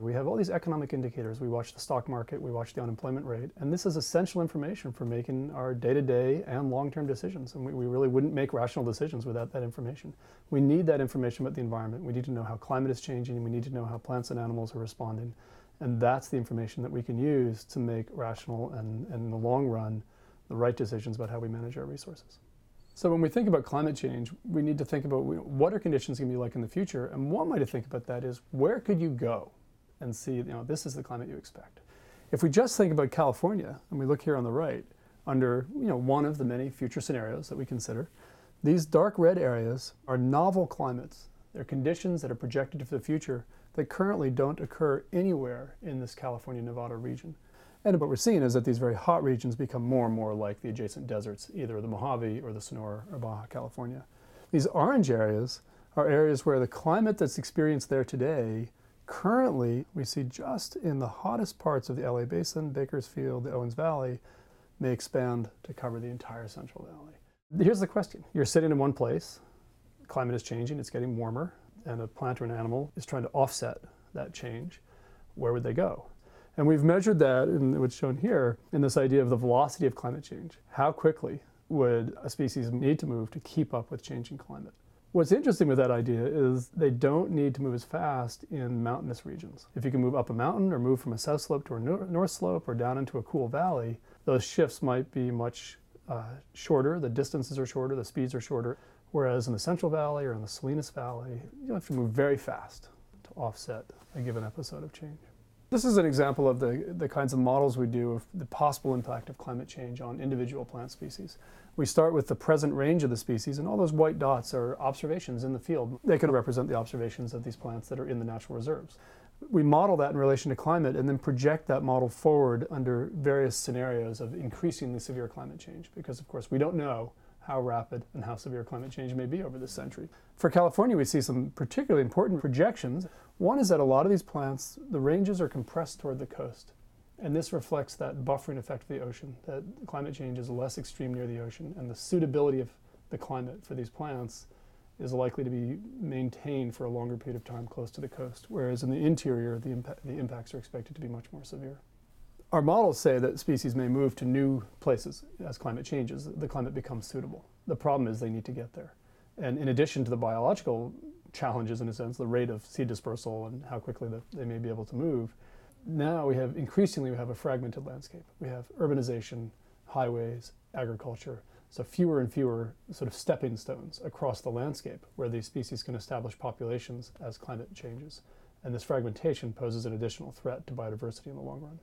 We have all these economic indicators. We watch the stock market, we watch the unemployment rate, and this is essential information for making our day to day and long term decisions. And we, we, really wouldn't make rational decisions without that information. We need that information about the environment. We need to know how climate is changing, we need to know how plants and animals are responding. And that's the information that we can use to make rational and, and in the long run, the right decisions about how we manage our resources. So when we think about climate change, we need to think about what are conditions going to be like in the future, and one way to think about that is where could you go and see, you know, this is the climate you expect. If we just think about California, and we look here on the right, under you know one of the many future scenarios that we consider, these dark red areas are novel climates. They're conditions that are projected for the future that currently don't occur anywhere in this California Nevada region. And what we're seeing is that these very hot regions become more and more like the adjacent deserts, either the Mojave or the Sonora or Baja California. These orange areas are areas where the climate that's experienced there today, currently we see just in the hottest parts of the LA Basin, Bakersfield, the Owens Valley, may expand to cover the entire Central Valley. Here's the question You're sitting in one place, climate is changing, it's getting warmer, and a plant or an animal is trying to offset that change. Where would they go? And we've measured that in what's shown here in this idea of the velocity of climate change. How quickly would a species need to move to keep up with changing climate? What's interesting with that idea is they don't need to move as fast in mountainous regions. If you can move up a mountain or move from a south slope to a north slope or down into a cool valley, those shifts might be much uh, shorter. The distances are shorter, the speeds are shorter. Whereas in the Central Valley or in the Salinas Valley, you have to move very fast to offset a given episode of change. This is an example of the, the kinds of models we do of the possible impact of climate change on individual plant species. We start with the present range of the species, and all those white dots are observations in the field. They could represent the observations of these plants that are in the natural reserves. We model that in relation to climate and then project that model forward under various scenarios of increasingly severe climate change, because of course we don't know how rapid and how severe climate change may be over this century. For California, we see some particularly important projections. One is that a lot of these plants, the ranges are compressed toward the coast. And this reflects that buffering effect of the ocean, that climate change is less extreme near the ocean, and the suitability of the climate for these plants is likely to be maintained for a longer period of time close to the coast, whereas in the interior, the, impa- the impacts are expected to be much more severe. Our models say that species may move to new places as climate changes. The climate becomes suitable. The problem is they need to get there. And in addition to the biological challenges, in a sense, the rate of seed dispersal and how quickly the, they may be able to move, now we have increasingly we have a fragmented landscape. We have urbanization, highways, agriculture, so fewer and fewer sort of stepping stones across the landscape where these species can establish populations as climate changes. And this fragmentation poses an additional threat to biodiversity in the long run.